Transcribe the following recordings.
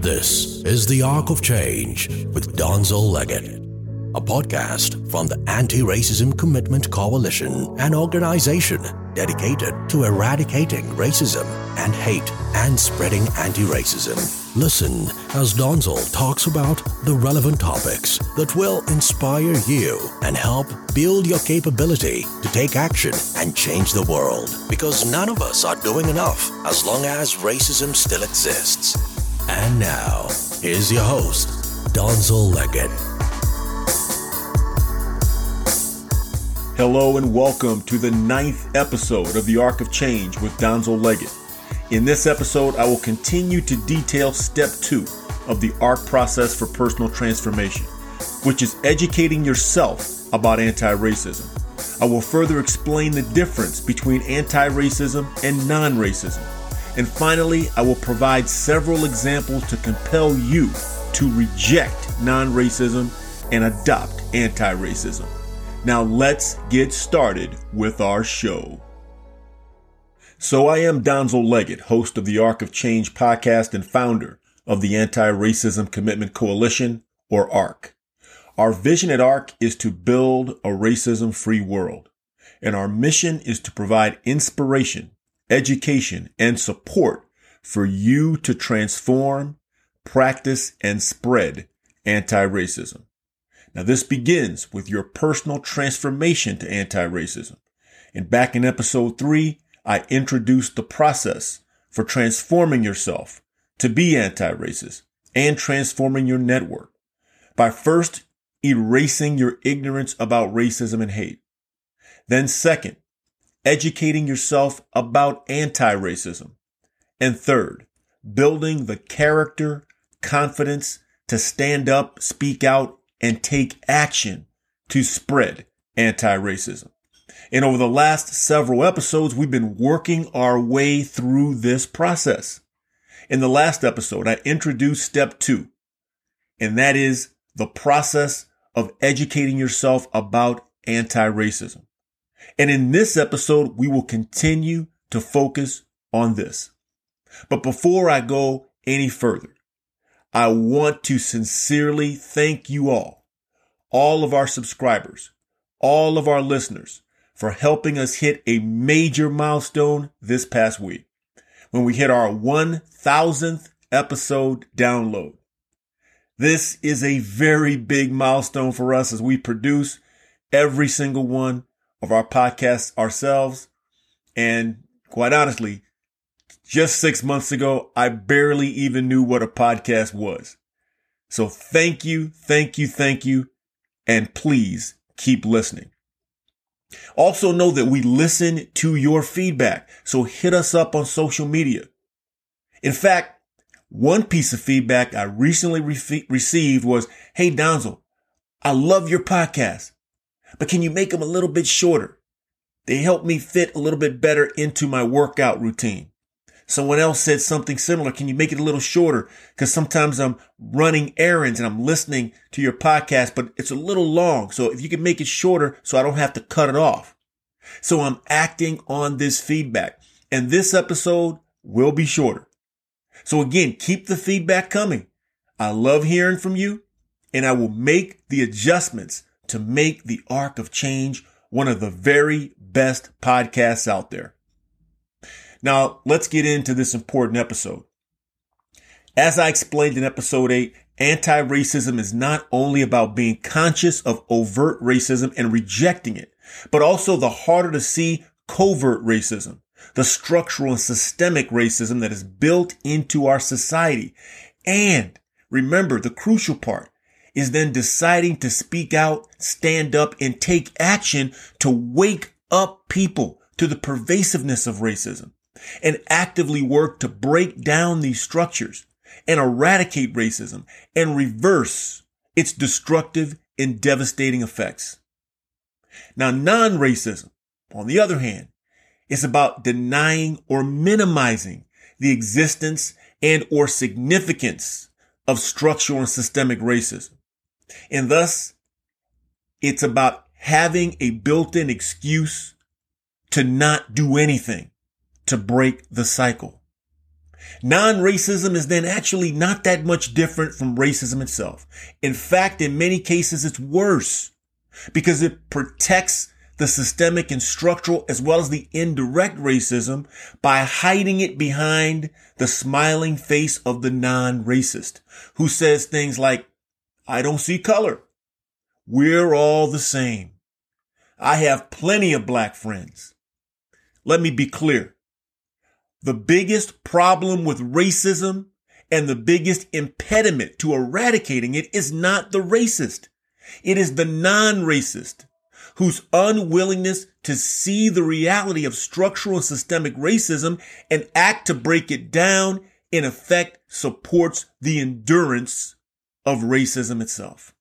This is The Arc of Change with Donzel Leggett, a podcast from the Anti Racism Commitment Coalition, an organization dedicated to eradicating racism and hate and spreading anti racism. Listen as Donzel talks about the relevant topics that will inspire you and help build your capability to take action and change the world. Because none of us are doing enough as long as racism still exists. And now, here's your host, Donzel Leggett. Hello and welcome to the ninth episode of The Arc of Change with Donzel Leggett. In this episode, I will continue to detail step two of the ARCC process for personal transformation, which is educating yourself about anti racism. I will further explain the difference between anti racism and non racism. And finally, I will provide several examples to compel you to reject non racism and adopt anti racism. Now let's get started with our show. So I am Donzel Leggett, host of the Arc of Change podcast and founder of the Anti-Racism Commitment Coalition, or ARCC. Our vision at ARCC is to build a racism-free world. And our mission is to provide inspiration, education, and support for you to transform, practice, and spread anti-racism. Now, this begins with your personal transformation to anti-racism. And back in episode three, I introduced the process for transforming yourself to be anti-racist and transforming your network by first erasing your ignorance about racism and hate. Then second, educating yourself about anti-racism. And third, building the character, confidence to stand up, speak out, and take action to spread anti-racism. And over the last several episodes, we've been working our way through this process. In the last episode, I introduced step two, and that is the process of educating yourself about anti-racism. And in this episode, we will continue to focus on this. But before I go any further, I want to sincerely thank you all, all of our subscribers, all of our listeners for helping us hit a major milestone this past week when we hit our 1000th episode download. This is a very big milestone for us as we produce every single one of our podcasts ourselves. And quite honestly, just six months ago, I barely even knew what a podcast was. So thank you, thank you, thank you, and please keep listening. Also know that we listen to your feedback. So hit us up on social media. In fact, one piece of feedback I recently re- received was, Hey, Donzel, I love your podcast, but can you make them a little bit shorter? They help me fit a little bit better into my workout routine. Someone else said something similar. Can you make it a little shorter? Because sometimes I'm running errands and I'm listening to your podcast, but it's a little long. So if you can make it shorter so I don't have to cut it off. So I'm acting on this feedback and this episode will be shorter. So again, keep the feedback coming. I love hearing from you and I will make the adjustments to make the arc of change one of the very best podcasts out there. Now, let's get into this important episode. As I explained in episode 8, anti-racism is not only about being conscious of overt racism and rejecting it, but also the harder to see covert racism, the structural and systemic racism that is built into our society. And remember, the crucial part is then deciding to speak out, stand up, and take action to wake up people to the pervasiveness of racism and actively work to break down these structures and eradicate racism and reverse its destructive and devastating effects. Now, non-racism, on the other hand, is about denying or minimizing the existence and or significance of structural and systemic racism. And thus, it's about having a built-in excuse to not do anything to break the cycle. Non-racism is then actually not that much different from racism itself. In fact, in many cases, it's worse because it protects the systemic and structural as well as the indirect racism by hiding it behind the smiling face of the non-racist who says things like, I don't see color. We're all the same. I have plenty of black friends. Let me be clear. The biggest problem with racism and the biggest impediment to eradicating it is not the racist. It is the non-racist whose unwillingness to see the reality of structural and systemic racism and act to break it down in effect supports the endurance of racism itself.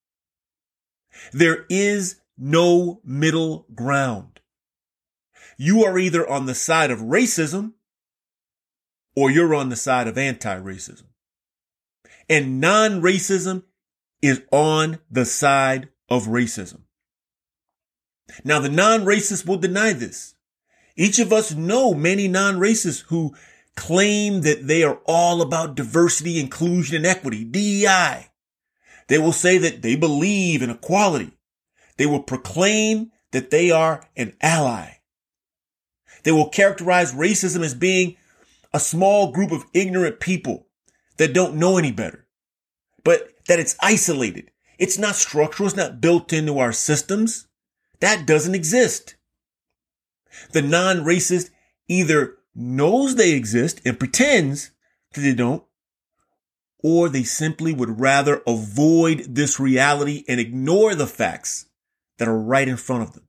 There is no middle ground. You are either on the side of racism or you're on the side of anti-racism. And non-racism is on the side of racism. Now, the non-racists will deny this. Each of us know many non-racists who claim that they are all about diversity, inclusion, and equity, DEI. They will say that they believe in equality. They will proclaim that they are an ally. They will characterize racism as being a small group of ignorant people that don't know any better, but that it's isolated. It's not structural. It's not built into our systems. That doesn't exist. The non-racist either knows they exist and pretends that they don't, or they simply would rather avoid this reality and ignore the facts that are right in front of them.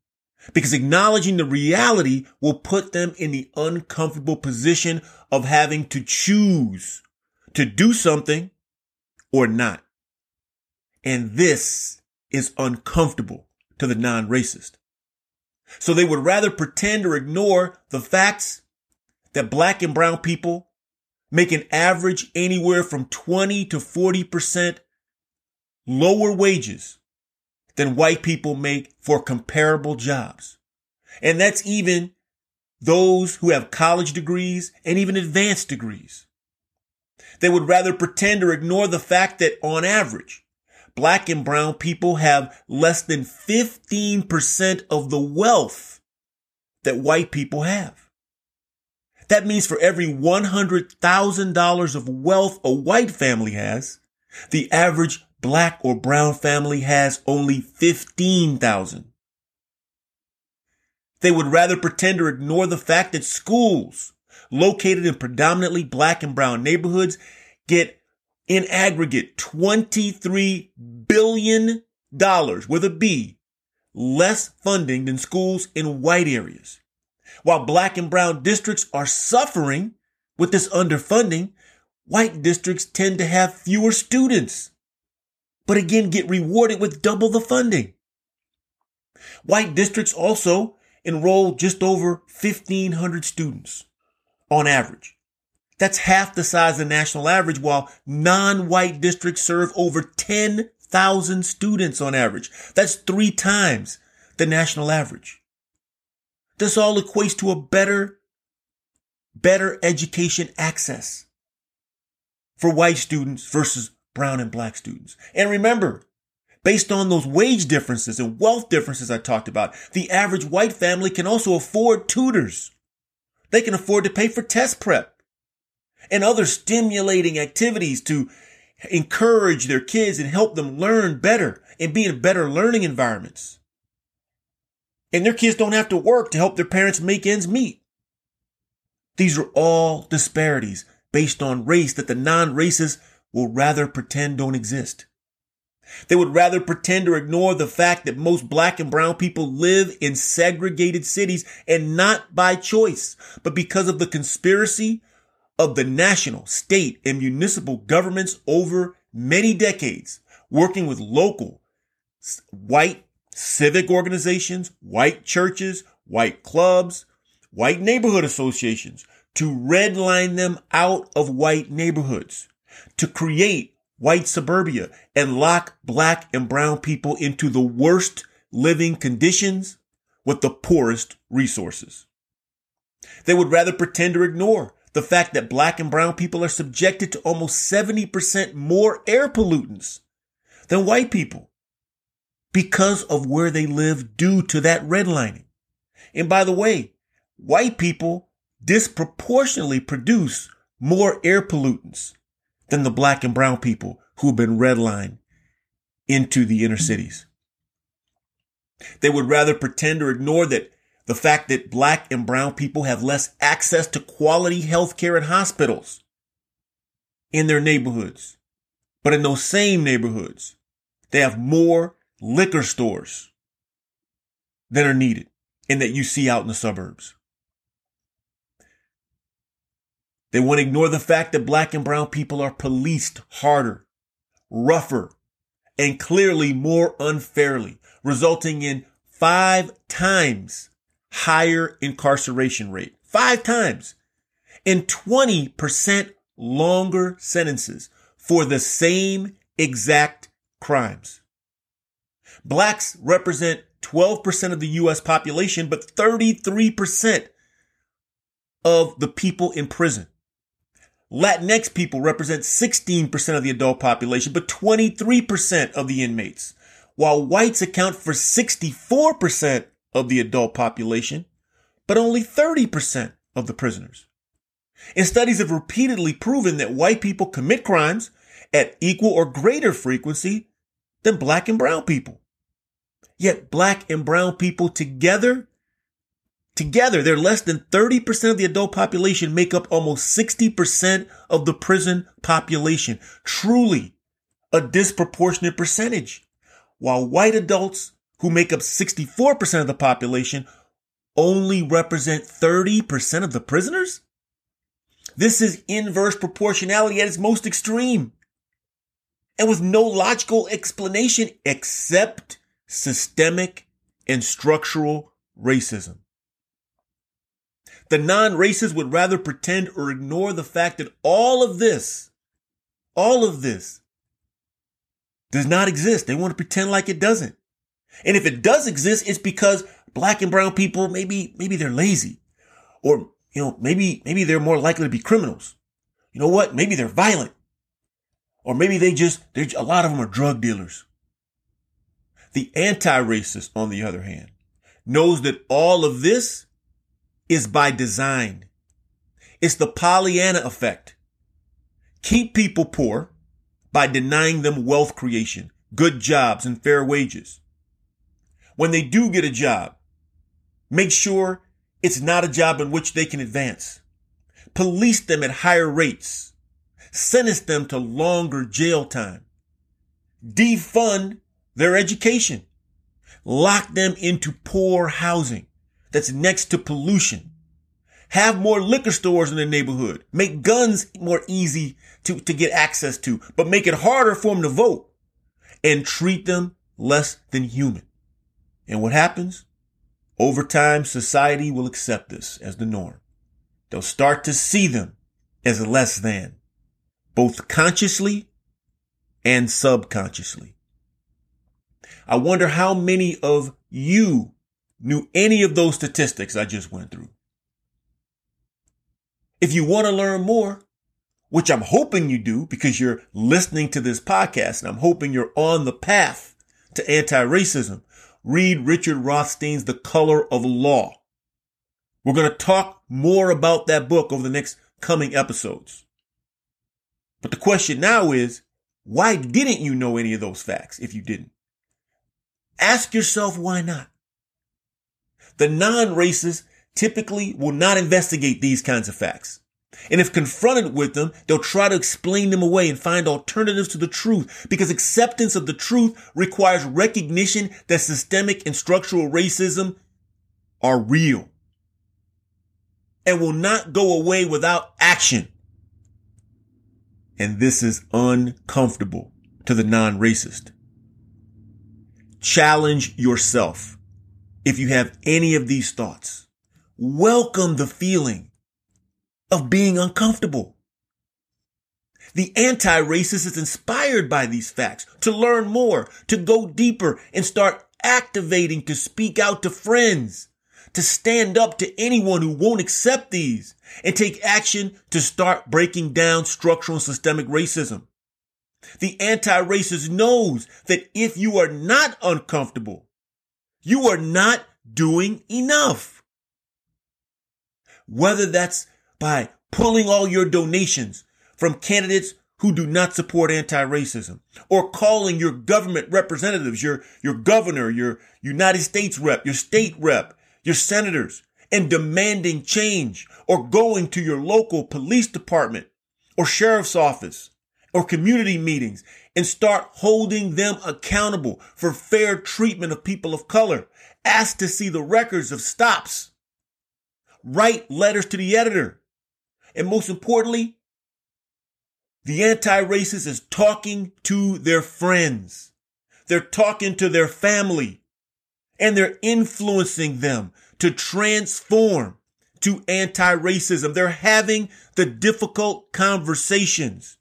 Because acknowledging the reality will put them in the uncomfortable position of having to choose to do something or not. And this is uncomfortable to the non-racist. So they would rather pretend or ignore the facts that black and brown people make an average anywhere from 20 to 40% lower wages than white people make for comparable jobs. And that's even those who have college degrees and even advanced degrees. They would rather pretend or ignore the fact that on average, black and brown people have less than 15% of the wealth that white people have. That means for every $100,000 of wealth a white family has, the average black or brown family has only 15,000. They would rather pretend or ignore the fact that schools located in predominantly black and brown neighborhoods get in aggregate $23 billion with a B less funding than schools in white areas. While black and brown districts are suffering with this underfunding, white districts tend to have fewer students, but again get rewarded with double the funding. White districts also enroll just over 1500 students on average. That's half the size of the national average, while non-white districts serve over 10,000 students on average. That's three times the national average. This all equates to a better, better education access for white students versus brown and black students. And remember, based on those wage differences and wealth differences I talked about, the average white family can also afford tutors. They can afford to pay for test prep and other stimulating activities to encourage their kids and help them learn better and be in better learning environments. And their kids don't have to work to help their parents make ends meet. These are all disparities based on race that the non-racists will rather pretend don't exist. They would rather pretend or ignore the fact that most black and brown people live in segregated cities and not by choice, but because of the conspiracy of the national, state, and municipal governments over many decades, working with local white civic organizations, white churches, white clubs, white neighborhood associations to redline them out of white neighborhoods, to create white suburbia and lock black and brown people into the worst living conditions with the poorest resources. They would rather pretend or ignore the fact that black and brown people are subjected to almost 70% more air pollutants than white people because of where they live due to that redlining. And by the way, white people disproportionately produce more air pollutants than the black and brown people who've been redlined into the inner mm-hmm. cities. They would rather pretend or ignore that the fact that black and brown people have less access to quality health care in hospitals in their neighborhoods. But in those same neighborhoods, they have more liquor stores than are needed and that you see out in the suburbs. They want to ignore the fact that black and brown people are policed harder, rougher, and clearly more unfairly, resulting in five times higher incarceration rate. Five times. And 20% longer sentences for the same exact crimes. Blacks represent 12% of the US population, but 33% of the people in prison. Latinx people represent 16% of the adult population, but 23% of the inmates, while whites account for 64% of the adult population, but only 30% of the prisoners. And studies have repeatedly proven that white people commit crimes at equal or greater frequency than black and brown people. Yet black and brown people together Together, they're less than 30% of the adult population make up almost 60% of the prison population. Truly a disproportionate percentage. While white adults who make up 64% of the population only represent 30% of the prisoners? This is inverse proportionality at its most extreme. And with no logical explanation except systemic and structural racism. The non-racists would rather pretend or ignore the fact that all of this, all of this does not exist. They want to pretend like it doesn't. And if it does exist, it's because black and brown people, maybe, maybe they're lazy or, you know, maybe, maybe they're more likely to be criminals. You know what? Maybe they're violent or maybe they just, they a lot of them are drug dealers. The anti-racist, on the other hand, knows that all of this is by design. It's the Pollyanna effect. Keep people poor by denying them wealth creation, good jobs, and fair wages. When they do get a job, make sure it's not a job in which they can advance. Police them at higher rates. Sentence them to longer jail time. Defund their education. Lock them into poor housing that's next to pollution. Have more liquor stores in the neighborhood. Make guns more easy to, to get access to, but make it harder for them to vote and treat them less than human. And what happens? Over time, society will accept this as the norm. They'll start to see them as less than, both consciously and subconsciously. I wonder how many of you knew any of those statistics I just went through. If you want to learn more, which I'm hoping you do because you're listening to this podcast and I'm hoping you're on the path to anti-racism, read Richard Rothstein's The Color of Law. We're going to talk more about that book over the next coming episodes. But the question now is, why didn't you know any of those facts if you didn't? Ask yourself why not. The non-racists typically will not investigate these kinds of facts. And if confronted with them, they'll try to explain them away and find alternatives to the truth because acceptance of the truth requires recognition that systemic and structural racism are real and will not go away without action. And this is uncomfortable to the non-racist. Challenge yourself if you have any of these thoughts. Welcome the feeling of being uncomfortable. The anti-racist is inspired by these facts to learn more, to go deeper and start activating to speak out to friends, to stand up to anyone who won't accept these and take action to start breaking down structural and systemic racism. The anti-racist knows that if you are not uncomfortable, you are not doing enough. Whether that's by pulling all your donations from candidates who do not support anti-racism or calling your government representatives, your, your governor, your United States rep, your state rep, your senators and demanding change or going to your local police department or sheriff's office or community meetings and start holding them accountable for fair treatment of people of color. Ask to see the records of stops. Write letters to the editor. And most importantly, the anti-racist is talking to their friends. They're talking to their family and they're influencing them to transform to anti-racism. They're having the difficult conversations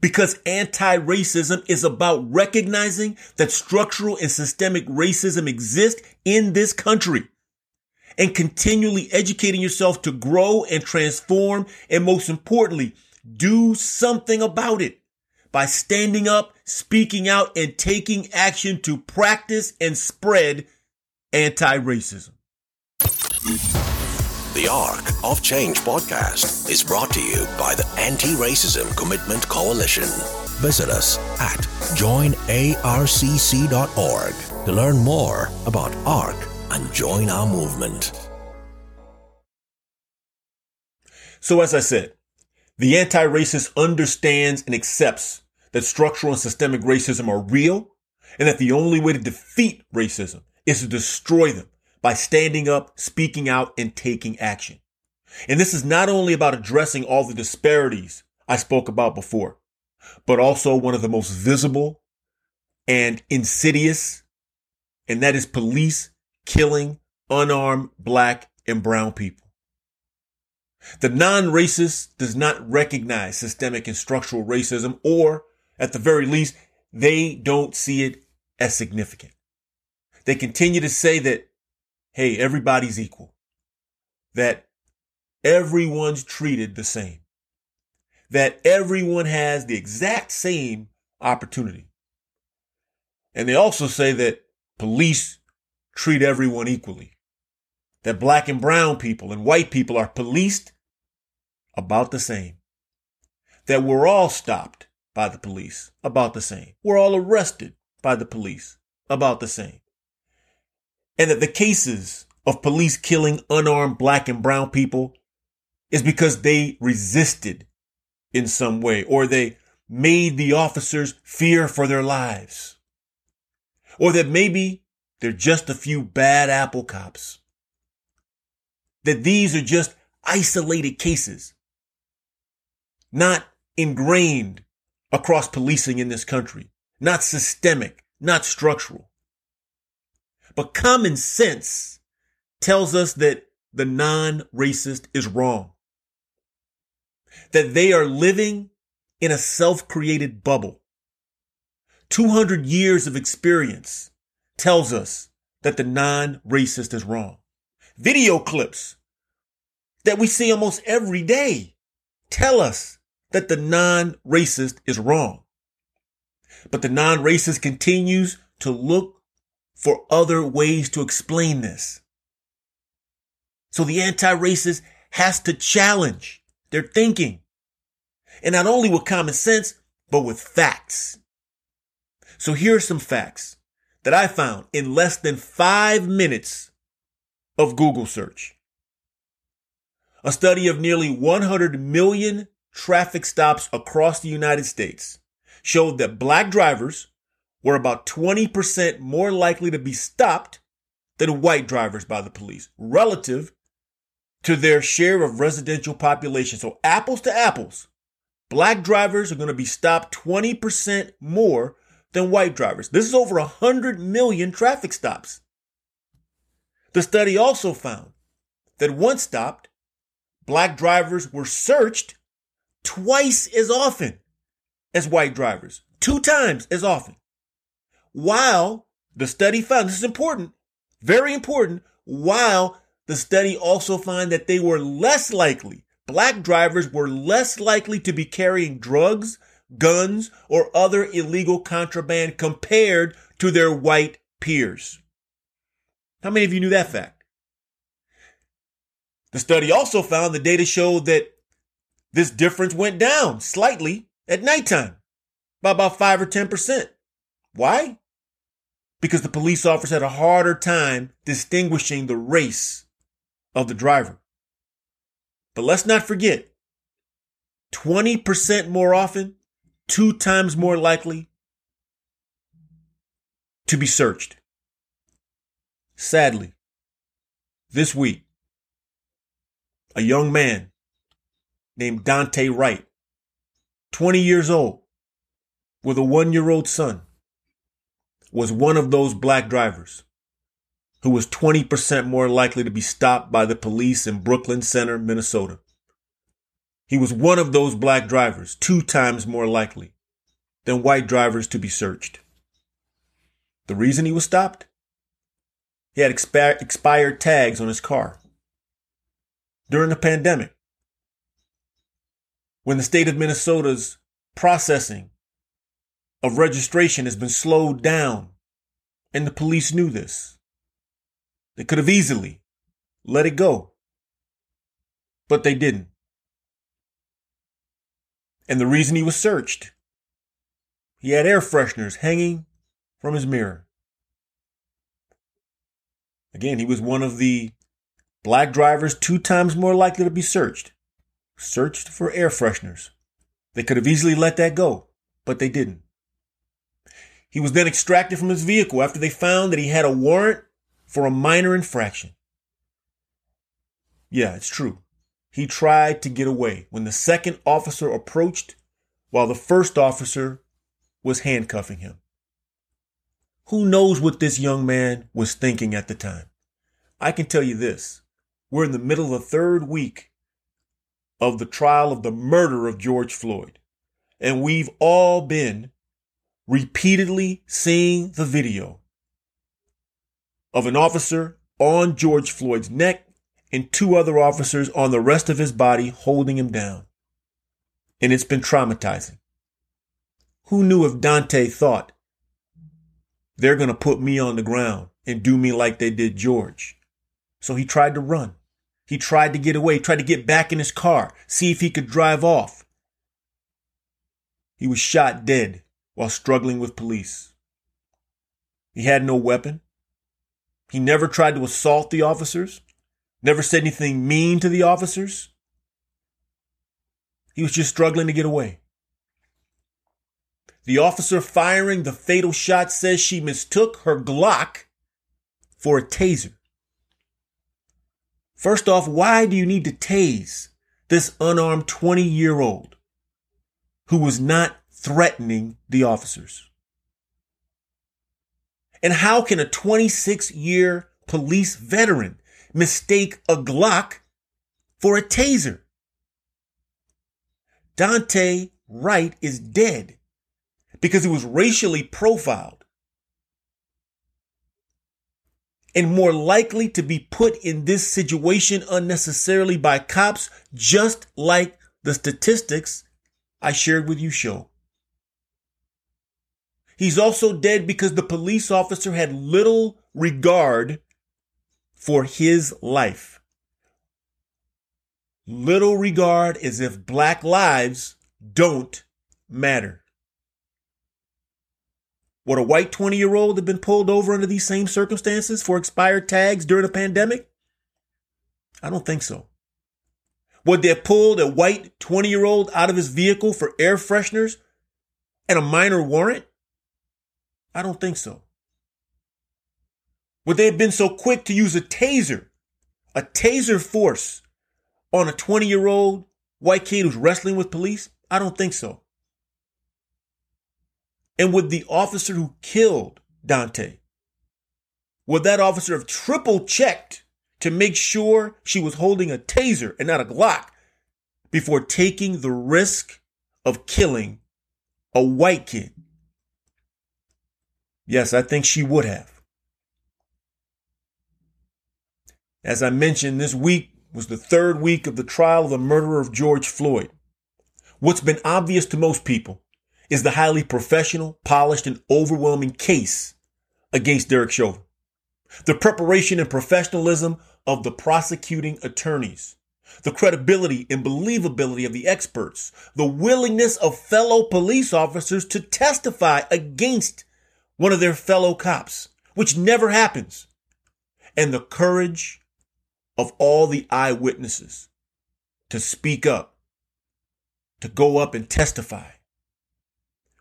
because anti-racism is about recognizing that structural and systemic racism exist in this country and continually educating yourself to grow and transform and most importantly, do something about it by standing up, speaking out, and taking action to practice and spread anti-racism. The Arc of Change podcast is brought to you by the Anti Racism Commitment Coalition. Visit us at joinarcc.org to learn more about ARCC and join our movement. So, as I said, the anti racist understands and accepts that structural and systemic racism are real and that the only way to defeat racism is to destroy them by standing up, speaking out, and taking action. And this is not only about addressing all the disparities I spoke about before, but also one of the most visible and insidious, and that is police killing unarmed black and brown people. The non-racist does not recognize systemic and structural racism, or at the very least, they don't see it as significant. They continue to say that, hey, everybody's equal, that everyone's treated the same, that everyone has the exact same opportunity. And they also say that police treat everyone equally, that black and brown people and white people are policed about the same. That we're all stopped by the police about the same. We're all arrested by the police about the same. And that the cases of police killing unarmed black and brown people is because they resisted in some way or they made the officers fear for their lives. Or that maybe they're just a few bad apple cops. That these are just isolated cases not ingrained across policing in this country, not systemic, not structural. But common sense tells us that the non-racist is wrong. That they are living in a self-created bubble. 200 years of experience tells us that the non-racist is wrong. Video clips that we see almost every day tell us that the non-racist is wrong. But the non-racist continues to look for other ways to explain this. So the anti-racist has to challenge their thinking. And not only with common sense, but with facts. So here are some facts that I found in less than five minutes of Google search. A study of nearly 100 million traffic stops across the United States showed that black drivers were about 20% more likely to be stopped than white drivers by the police relative to their share of residential population. So apples to apples, black drivers are going to be stopped 20% more than white drivers. This is over 100 million traffic stops. The study also found that once stopped, black drivers were searched twice as often as white drivers, two times as often. While the study found, this is important, very important, while the study also found that they were less likely, black drivers were less likely to be carrying drugs, guns, or other illegal contraband compared to their white peers. How many of you knew that fact? The study also found the data showed that this difference went down slightly at nighttime by about 5 or 10%. Why? Because the police officers had a harder time distinguishing the race of the driver. But let's not forget 20% more often, two times more likely to be searched. Sadly, this week, a young man named Daunte Wright, 20 years old, with a one year old son, was one of those black drivers who was 20% more likely to be stopped by the police in Brooklyn Center, Minnesota. He was one of those black drivers, two times more likely than white drivers to be searched. The reason he was stopped? He had expi- expired tags on his car. During the pandemic, when the state of Minnesota's processing of registration has been slowed down, and the police knew this. They could have easily let it go, but they didn't. And the reason he was searched, he had air fresheners hanging from his mirror. Again, he was one of the black drivers two times more likely to be searched. Searched for air fresheners. They could have easily let that go, but they didn't. He was then extracted from his vehicle after they found that he had a warrant for a minor infraction. Yeah, it's true. He tried to get away when the second officer approached while the first officer was handcuffing him. Who knows what this young man was thinking at the time? I can tell you this. We're in the middle of the third week of the trial of the murder of George Floyd. And we've all been repeatedly seeing the video of an officer on George Floyd's neck and two other officers on the rest of his body holding him down. And it's been traumatizing. Who knew if Daunte thought they're going to put me on the ground and do me like they did George? So he tried to run. He tried to get away, tried to get back in his car, see if he could drive off. He was shot dead while struggling with police. He had no weapon. He never tried to assault the officers, never said anything mean to the officers. He was just struggling to get away. The officer firing the fatal shot says she mistook her Glock for a taser. First off, why do you need to tase this unarmed 20 year old who was not threatening the officers? And how can a 26 year police veteran mistake a Glock for a taser? Daunte Wright is dead because he was racially profiled and more likely to be put in this situation unnecessarily by cops, just like the statistics I shared with you show. He's also dead because the police officer had little regard for his life. Little regard as if black lives don't matter. Would a white 20 year old have been pulled over under these same circumstances for expired tags during a pandemic? I don't think so. Would they have pulled a white 20 year old out of his vehicle for air fresheners and a minor warrant? I don't think so. Would they have been so quick to use a taser, a taser force on a 20 year old white kid who's wrestling with police? I don't think so. And would the officer who killed Daunte, would that officer have triple checked to make sure she was holding a taser and not a Glock before taking the risk of killing a white kid? Yes, I think she would have. As I mentioned, this week was the third week of the trial of the murderer of George Floyd. What's been obvious to most people is the highly professional, polished, and overwhelming case against Derek Chauvin. The preparation and professionalism of the prosecuting attorneys, the credibility and believability of the experts, the willingness of fellow police officers to testify against one of their fellow cops, which never happens, and the courage of all the eyewitnesses to speak up, to go up and testify.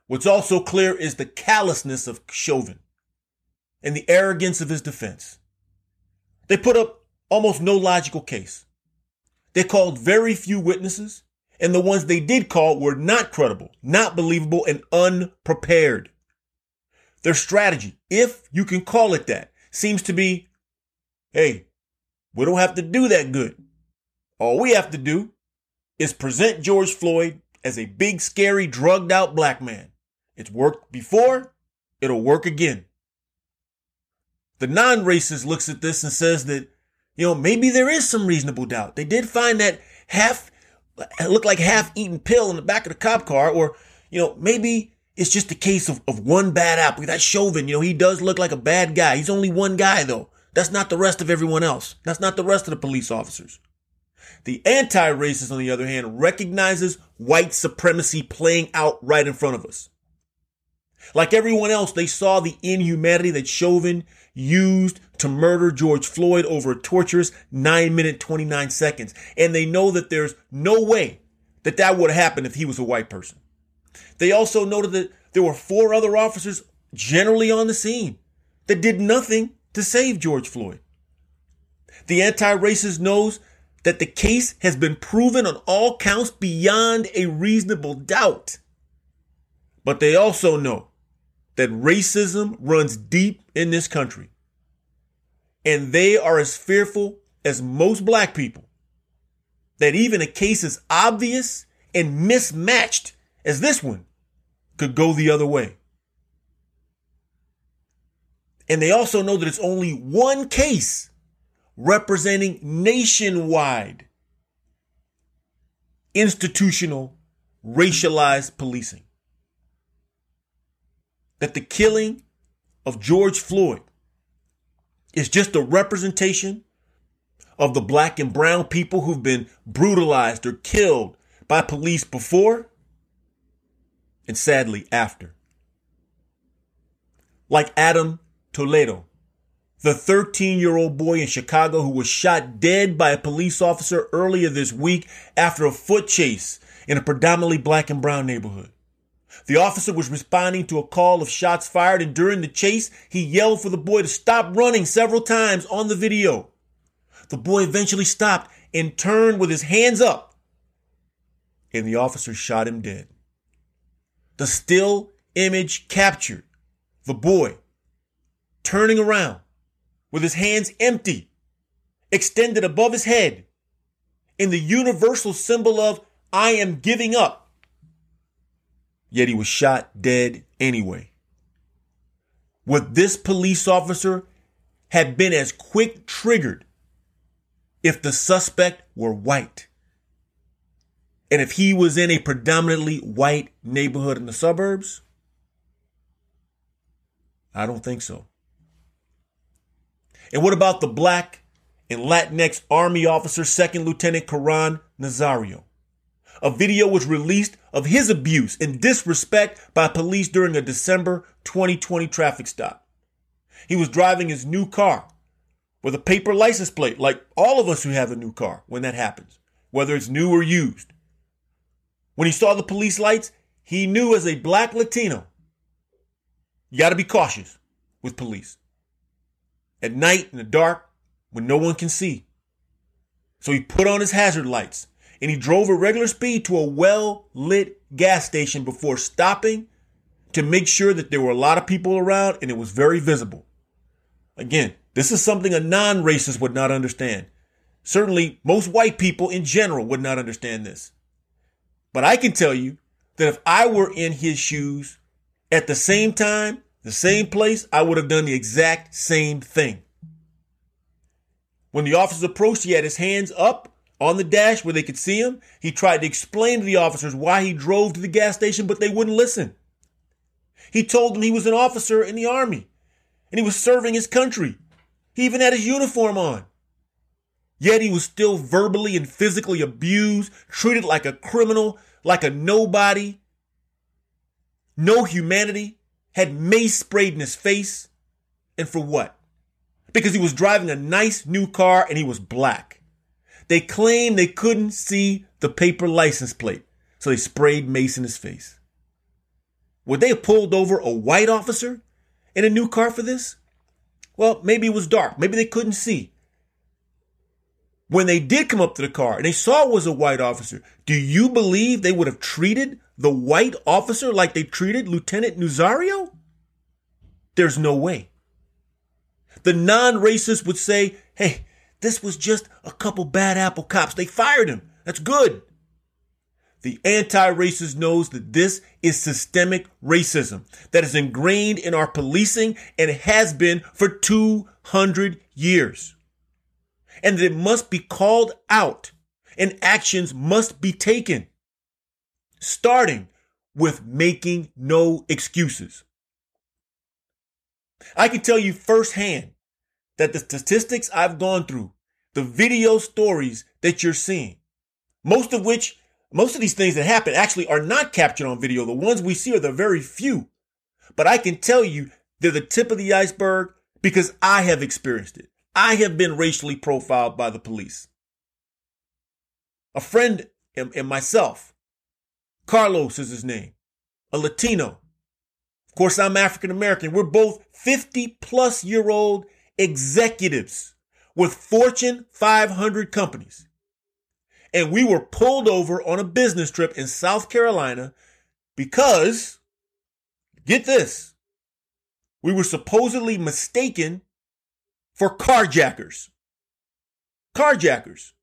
What's also clear is the callousness of Chauvin and the arrogance of his defense. They put up almost no logical case. They called very few witnesses, and the ones they did call were not credible, not believable, and unprepared. Their strategy, if you can call it that, seems to be hey, we don't have to do that good. All we have to do is present George Floyd as a big, scary, drugged out black man. It's worked before, it'll work again. The non racist looks at this and says that, you know, maybe there is some reasonable doubt. They did find that half, looked like half eaten pill in the back of the cop car, or, you know, maybe it's just a case of, of one bad apple. That Chauvin, you know, he does look like a bad guy. He's only one guy, though. That's not the rest of everyone else. That's not the rest of the police officers. The anti-racist, on the other hand, recognizes white supremacy playing out right in front of us. Like everyone else, they saw the inhumanity that Chauvin used to murder George Floyd over a torturous 9 minute 29 seconds. And they know that there's no way that that would have happened if he was a white person. They also noted that there were four other officers generally on the scene that did nothing to save George Floyd. The anti-racist knows that the case has been proven on all counts beyond a reasonable doubt. But they also know that racism runs deep in this country. And they are as fearful as most black people that even a case as obvious and mismatched as this one could go the other way. And they also know that it's only one case representing nationwide institutional racialized policing. That the killing of George Floyd is just a representation of the black and brown people who've been brutalized or killed by police before and sadly after. Like Adam Toledo, the 13 year old boy in Chicago who was shot dead by a police officer earlier this week after a foot chase in a predominantly black and brown neighborhood. The officer was responding to a call of shots fired, and during the chase, he yelled for the boy to stop running several times on the video. The boy eventually stopped and turned with his hands up, and the officer shot him dead. The still image captured the boy turning around with his hands empty, extended above his head in the universal symbol of I am giving up. Yet he was shot dead anyway. Would this police officer have been as quick triggered if the suspect were white? And if he was in a predominantly white neighborhood in the suburbs? I don't think so. And what about the black and Latinx Army officer, Second Lieutenant Caron Nazario? A video was released of his abuse and disrespect by police during a December 2020 traffic stop. He was driving his new car with a paper license plate, like all of us who have a new car when that happens, whether it's new or used. When he saw the police lights, he knew as a black Latino, you got to be cautious with police at night in the dark when no one can see. So he put on his hazard lights and he drove at regular speed to a well lit gas station before stopping to make sure that there were a lot of people around and it was very visible. Again, this is something a non racist would not understand. Certainly, most white people in general would not understand this. But I can tell you that if I were in his shoes at the same time, the same place, I would have done the exact same thing. When the officers approached, he had his hands up on the dash where they could see him. He tried to explain to the officers why he drove to the gas station, but they wouldn't listen. He told them he was an officer in the army and he was serving his country. He even had his uniform on. Yet he was still verbally and physically abused, treated like a criminal, like a nobody. No humanity, had mace sprayed in his face. And for what? Because he was driving a nice new car and he was black. They claimed they couldn't see the paper license plate, so they sprayed mace in his face. Would they have pulled over a white officer in a new car for this? Well, maybe it was dark. Maybe they couldn't see. When they did come up to the car and they saw it was a white officer, do you believe they would have treated the white officer like they treated Lieutenant Nazario? There's no way. The non racist would say, hey, this was just a couple bad apple cops. They fired him. That's good. The anti-racist knows that this is systemic racism that is ingrained in our policing and has been for 200 years. And that it must be called out and actions must be taken. Starting with making no excuses. I can tell you firsthand that the statistics I've gone through, the video stories that you're seeing, most of which, most of these things that happen actually are not captured on video. The ones we see are the very few. But I can tell you they're the tip of the iceberg because I have experienced it. I have been racially profiled by the police. A friend and, and myself, Carlos is his name, a Latino. Of course, I'm African American. We're both 50 plus year old executives with Fortune 500 companies. And we were pulled over on a business trip in South Carolina because, get this, we were supposedly mistaken for carjackers. Carjackers.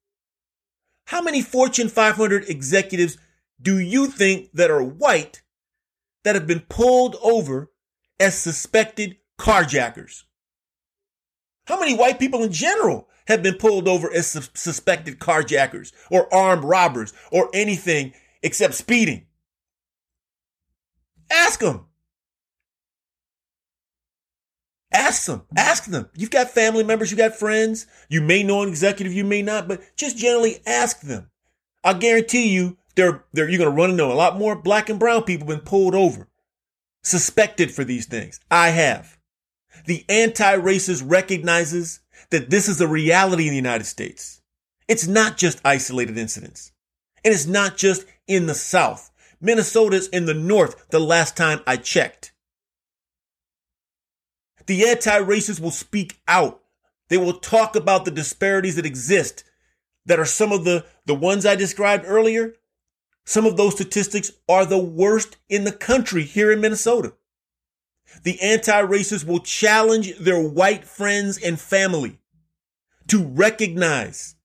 How many Fortune 500 executives do you think that are white that have been pulled over as suspected carjackers? How many white people in general have been pulled over as su- suspected carjackers or armed robbers or anything except speeding? Ask them. Ask them. Ask them. You've got family members, You've got friends. You may know an executive, you may not, but just generally ask them. I guarantee you, they're, they're, you're going to run into a lot more black and brown people been pulled over, suspected for these things. I have. The anti-racist recognizes that this is a reality in the United States. It's not just isolated incidents. And it's not just in the South. Minnesota's in the North the last time I checked. The anti-racists will speak out. They will talk about the disparities that exist that are some of the, the ones I described earlier. Some of those statistics are the worst in the country here in Minnesota. The anti-racists will challenge their white friends and family to recognize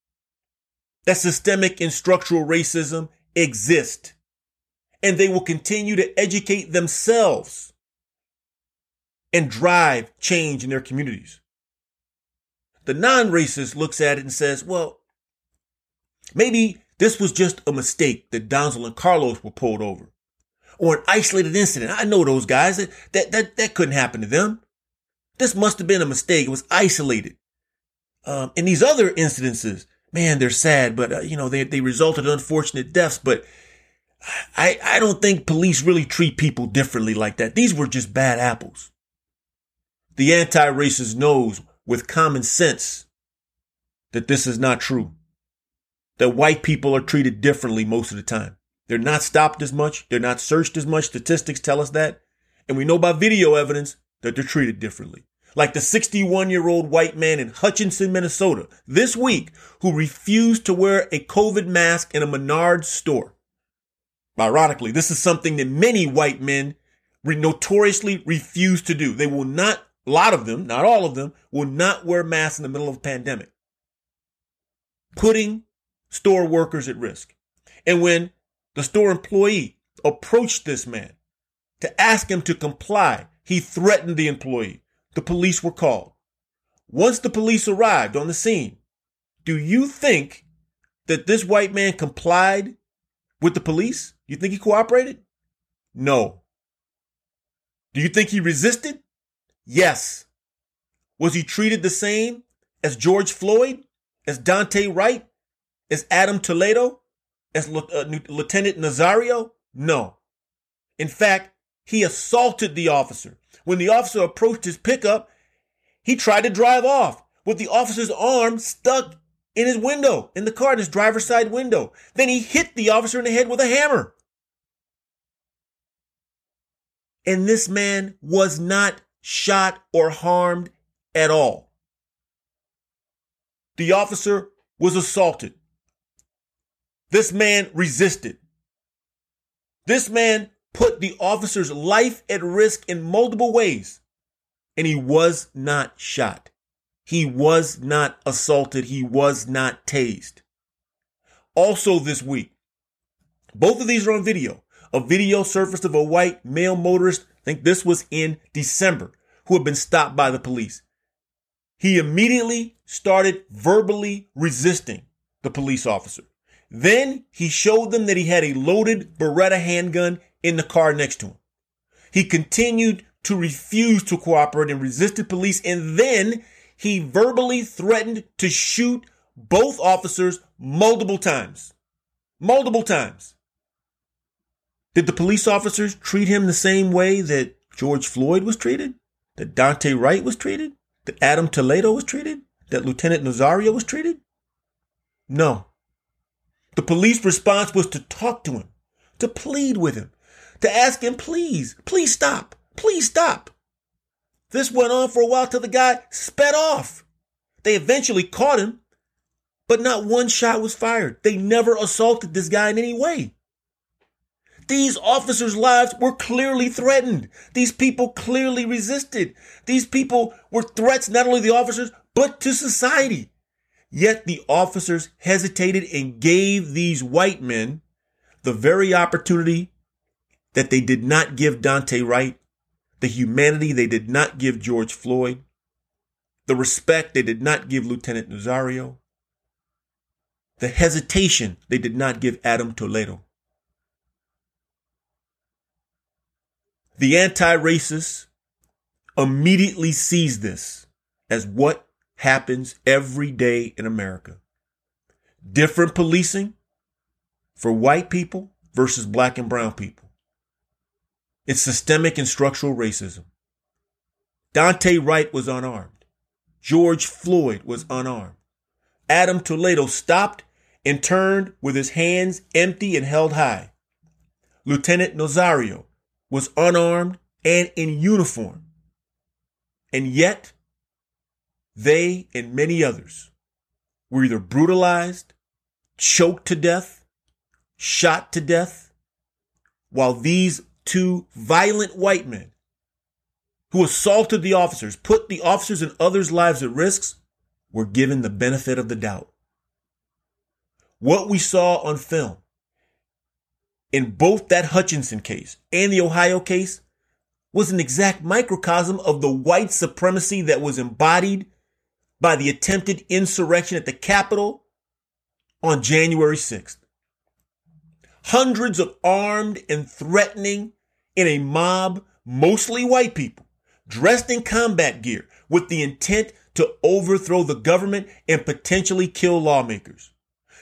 that systemic and structural racism exist. And they will continue to educate themselves and drive change in their communities. The non-racist looks at it and says, well, maybe this was just a mistake that Donzel and Carlos were pulled over or an isolated incident. I know those guys that, that, that, that couldn't happen to them. This must have been a mistake. It was isolated. Um, and these other incidences, man, they're sad, but uh, you know, they, they resulted in unfortunate deaths, but I, I don't think police really treat people differently like that. These were just bad apples. The anti-racist knows with common sense that this is not true. That white people are treated differently most of the time. They're not stopped as much. They're not searched as much. Statistics tell us that. And we know by video evidence that they're treated differently. Like the 61 year old white man in Hutchinson, Minnesota this week who refused to wear a COVID mask in a Menards store. Ironically, this is something that many white men notoriously refuse to do. They will not, a lot of them, not all of them, will not wear masks in the middle of a pandemic, putting store workers at risk. And when the store employee approached this man to ask him to comply. He threatened the employee. The police were called. Once the police arrived on the scene, Do you think that this white man complied with the police? You think he cooperated? No. Do you think he resisted? Yes. Was he treated the same as George Floyd, as Daunte Wright, as Adam Toledo, as uh, Lieutenant Nazario? No. In fact, he assaulted the officer. When the officer approached his pickup, he tried to drive off with the officer's arm stuck in his window, in the car, in his driver's side window. Then he hit the officer in the head with a hammer. And this man was not shot or harmed at all. The officer was assaulted. This man resisted. This man put the officer's life at risk in multiple ways, and he was not shot. He was not assaulted. He was not tased. Also, this week, both of these are on video. A video surfaced of a white male motorist, I think this was in December, who had been stopped by the police. He immediately started verbally resisting the police officer. Then he showed them that he had a loaded Beretta handgun in the car next to him. He continued to refuse to cooperate and resisted police. And then he verbally threatened to shoot both officers multiple times. Multiple times. Did the police officers treat him the same way that George Floyd was treated? That Daunte Wright was treated? That Adam Toledo was treated? That Lieutenant Nazario was treated? No. The police response was to talk to him, to plead with him, to ask him, please, please stop, please stop. This went on for a while till the guy sped off. They eventually caught him, but not one shot was fired. They never assaulted this guy in any way. These officers' lives were clearly threatened. These people clearly resisted. These people were threats not only to the officers, but to society. Yet the officers hesitated and gave these white men the very opportunity that they did not give Daunte Wright, the humanity they did not give George Floyd, the respect they did not give Lieutenant Nazario, the hesitation they did not give Adam Toledo. The anti-racists immediately sees this as what happens every day in America. Different policing for white people versus black and brown people. It's systemic and structural racism. Daunte Wright was unarmed. George Floyd was unarmed. Adam Toledo stopped and turned with his hands empty and held high. Lieutenant Nazario was unarmed and in uniform. And yet, they and many others were either brutalized, choked to death, shot to death, while these two violent white men who assaulted the officers, put the officers and others' lives at risk, were given the benefit of the doubt. What we saw on film in both that Hutchinson case and the Ohio case was an exact microcosm of the white supremacy that was embodied by the attempted insurrection at the Capitol on January 6th. Hundreds of armed and threatening in a mob, mostly white people, dressed in combat gear with the intent to overthrow the government and potentially kill lawmakers.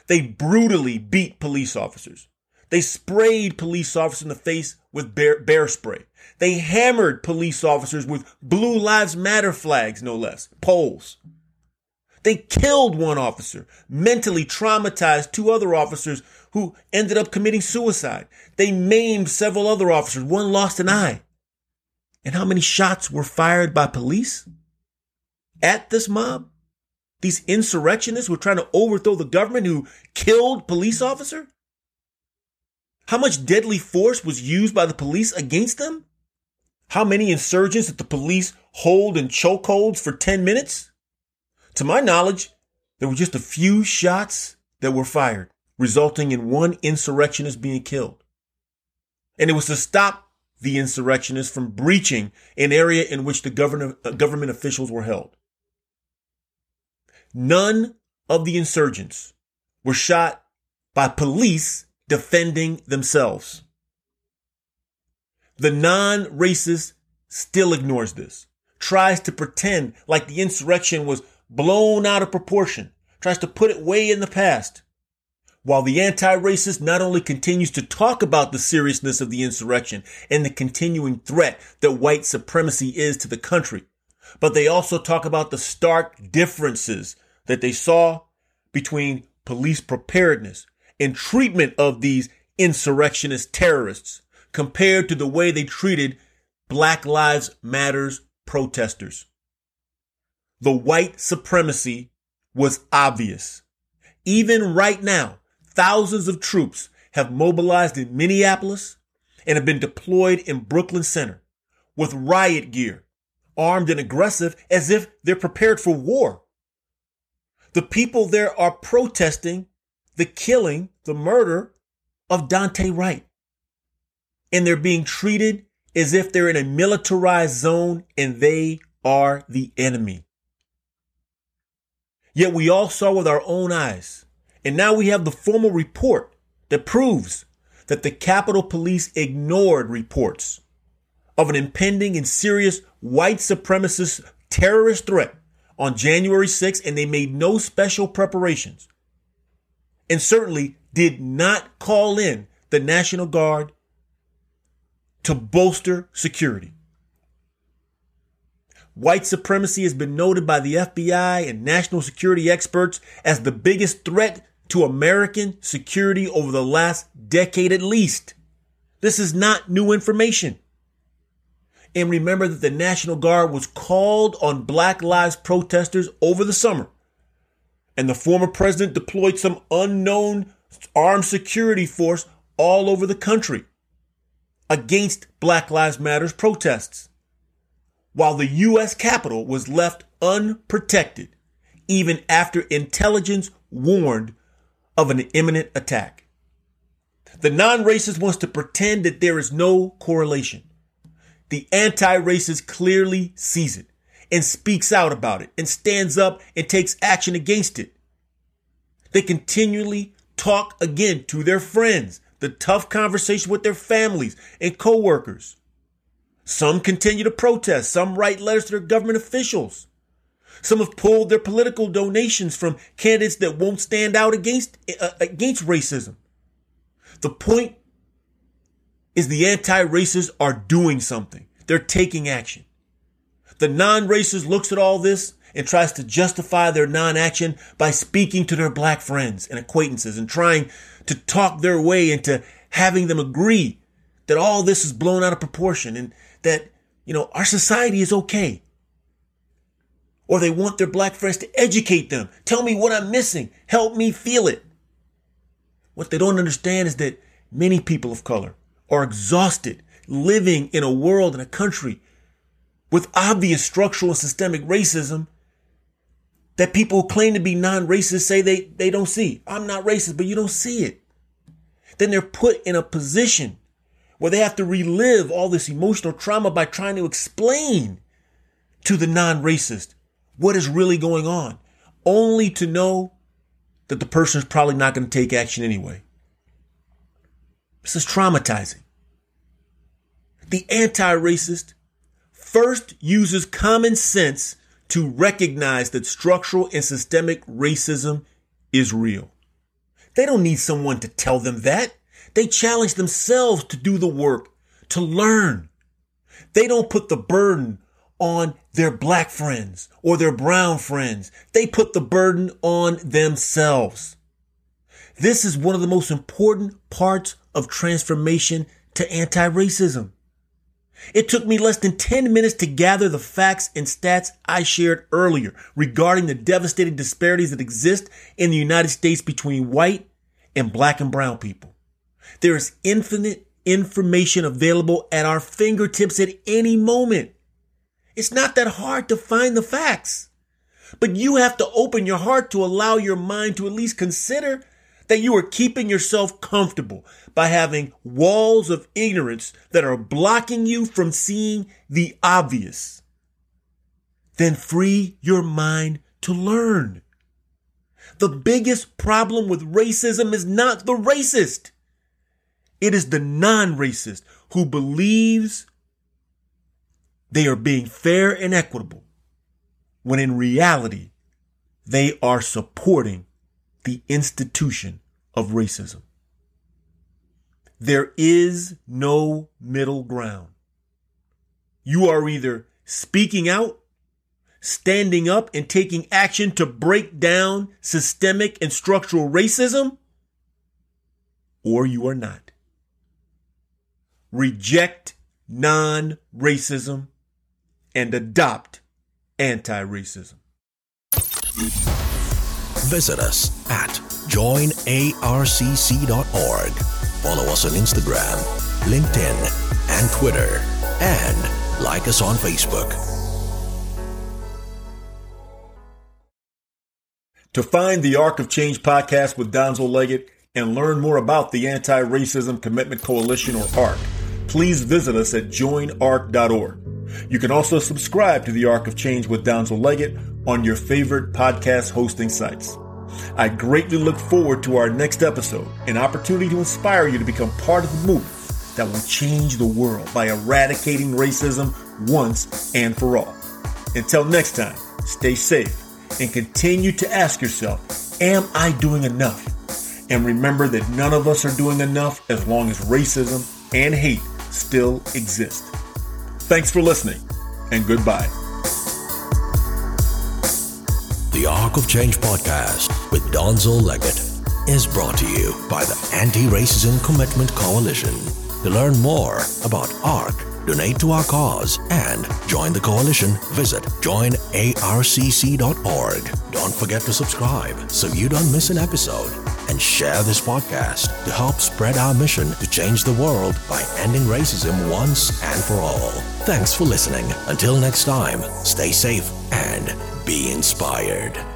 They brutally beat police officers. They sprayed police officers in the face with bear, bear spray. They hammered police officers with Blue Lives Matter flags, no less, poles. They killed one officer, mentally traumatized two other officers who ended up committing suicide. They maimed several other officers. One lost an eye. And how many shots were fired by police at this mob? These insurrectionists were trying to overthrow the government who killed police officer? How much deadly force was used by the police against them? How many insurgents did the police hold in chokeholds for 10 minutes? To my knowledge, there were just a few shots that were fired, resulting in one insurrectionist being killed. And it was to stop the insurrectionists from breaching an area in which the uh, government officials were held. None of the insurgents were shot by police defending themselves. The non-racist still ignores this, tries to pretend like the insurrection was blown out of proportion, tries to put it way in the past. While the anti-racist not only continues to talk about the seriousness of the insurrection and the continuing threat that white supremacy is to the country, but they also talk about the stark differences that they saw between police preparedness and treatment of these insurrectionist terrorists compared to the way they treated Black Lives Matters protesters. The white supremacy was obvious. Even right now, thousands of troops have mobilized in Minneapolis and have been deployed in Brooklyn Center with riot gear, armed and aggressive as if they're prepared for war. The people there are protesting the killing, the murder of Daunte Wright. And they're being treated as if they're in a militarized zone and they are the enemy. Yet we all saw with our own eyes. And now we have the formal report that proves that the Capitol Police ignored reports of an impending and serious white supremacist terrorist threat on January 6th, and they made no special preparations. And certainly did not call in the National Guard to bolster security. White supremacy has been noted by the FBI and national security experts as the biggest threat to American security over the last decade at least. This is not new information. And remember that the National Guard was called on Black Lives protesters over the summer. And the former president deployed some unknown armed security force all over the country against Black Lives Matters protests while the U.S. Capitol was left unprotected even after intelligence warned of an imminent attack. The non-racist wants to pretend that there is no correlation. The anti-racist clearly sees it and speaks out about it and stands up and takes action against it. They continually talk again to their friends, the tough conversation with their families and coworkers. Some continue to protest. Some write letters to their government officials. Some have pulled their political donations from candidates that won't stand out against, uh, against racism. The point is the anti-racists are doing something. They're taking action. The non-racist looks at all this and tries to justify their non-action by speaking to their black friends and acquaintances and trying to talk their way into having them agree that all this is blown out of proportion and that, you know, our society is okay. Or they want their black friends to educate them. Tell me what I'm missing. Help me feel it. What they don't understand is that many people of color are exhausted living in a world and a country with obvious structural and systemic racism that people who claim to be non-racist say they, they don't see. I'm not racist, but you don't see it. Then they're put in a position where they have to relive all this emotional trauma by trying to explain to the non-racist what is really going on, only to know that the person is probably not going to take action anyway. This is traumatizing. The anti-racist first uses common sense to recognize that structural and systemic racism is real. They don't need someone to tell them that. They challenge themselves to do the work, to learn. They don't put the burden on their black friends or their brown friends. They put the burden on themselves. This is one of the most important parts of transformation to anti-racism. It took me less than 10 minutes to gather the facts and stats I shared earlier regarding the devastating disparities that exist in the United States between white and black and brown people. There is infinite information available at our fingertips at any moment. It's not that hard to find the facts, but you have to open your heart to allow your mind to at least consider that you are keeping yourself comfortable by having walls of ignorance that are blocking you from seeing the obvious. Then free your mind to learn. The biggest problem with racism is not the racist. It is the non-racist who believes they are being fair and equitable when in reality, they are supporting the institution of racism. There is no middle ground. You are either speaking out, standing up and taking action to break down systemic and structural racism, or you are not. Reject non-racism and adopt anti-racism. Visit us at joinarcc.org. Follow us on Instagram, LinkedIn, and Twitter. And like us on Facebook. To find the Arc of Change podcast with Donzel Leggett and learn more about the Anti Racism Commitment Coalition or ARCC, please visit us at joinarcc.org. You can also subscribe to the Arc of Change with Donzel Leggett on your favorite podcast hosting sites. I greatly look forward to our next episode, an opportunity to inspire you to become part of the movement that will change the world by eradicating racism once and for all. Until next time, stay safe and continue to ask yourself, am I doing enough? And remember that none of us are doing enough as long as racism and hate still exist. Thanks for listening, and goodbye. The Arc of Change podcast with Donzel Leggett is brought to you by the Anti Racism Commitment Coalition. To learn more about ARCC, donate to our cause, and join the coalition, visit joinarcc.org. Don't forget to subscribe so you don't miss an episode and share this podcast to help spread our mission to change the world by ending racism once and for all. Thanks for listening. Until next time, stay safe and be inspired.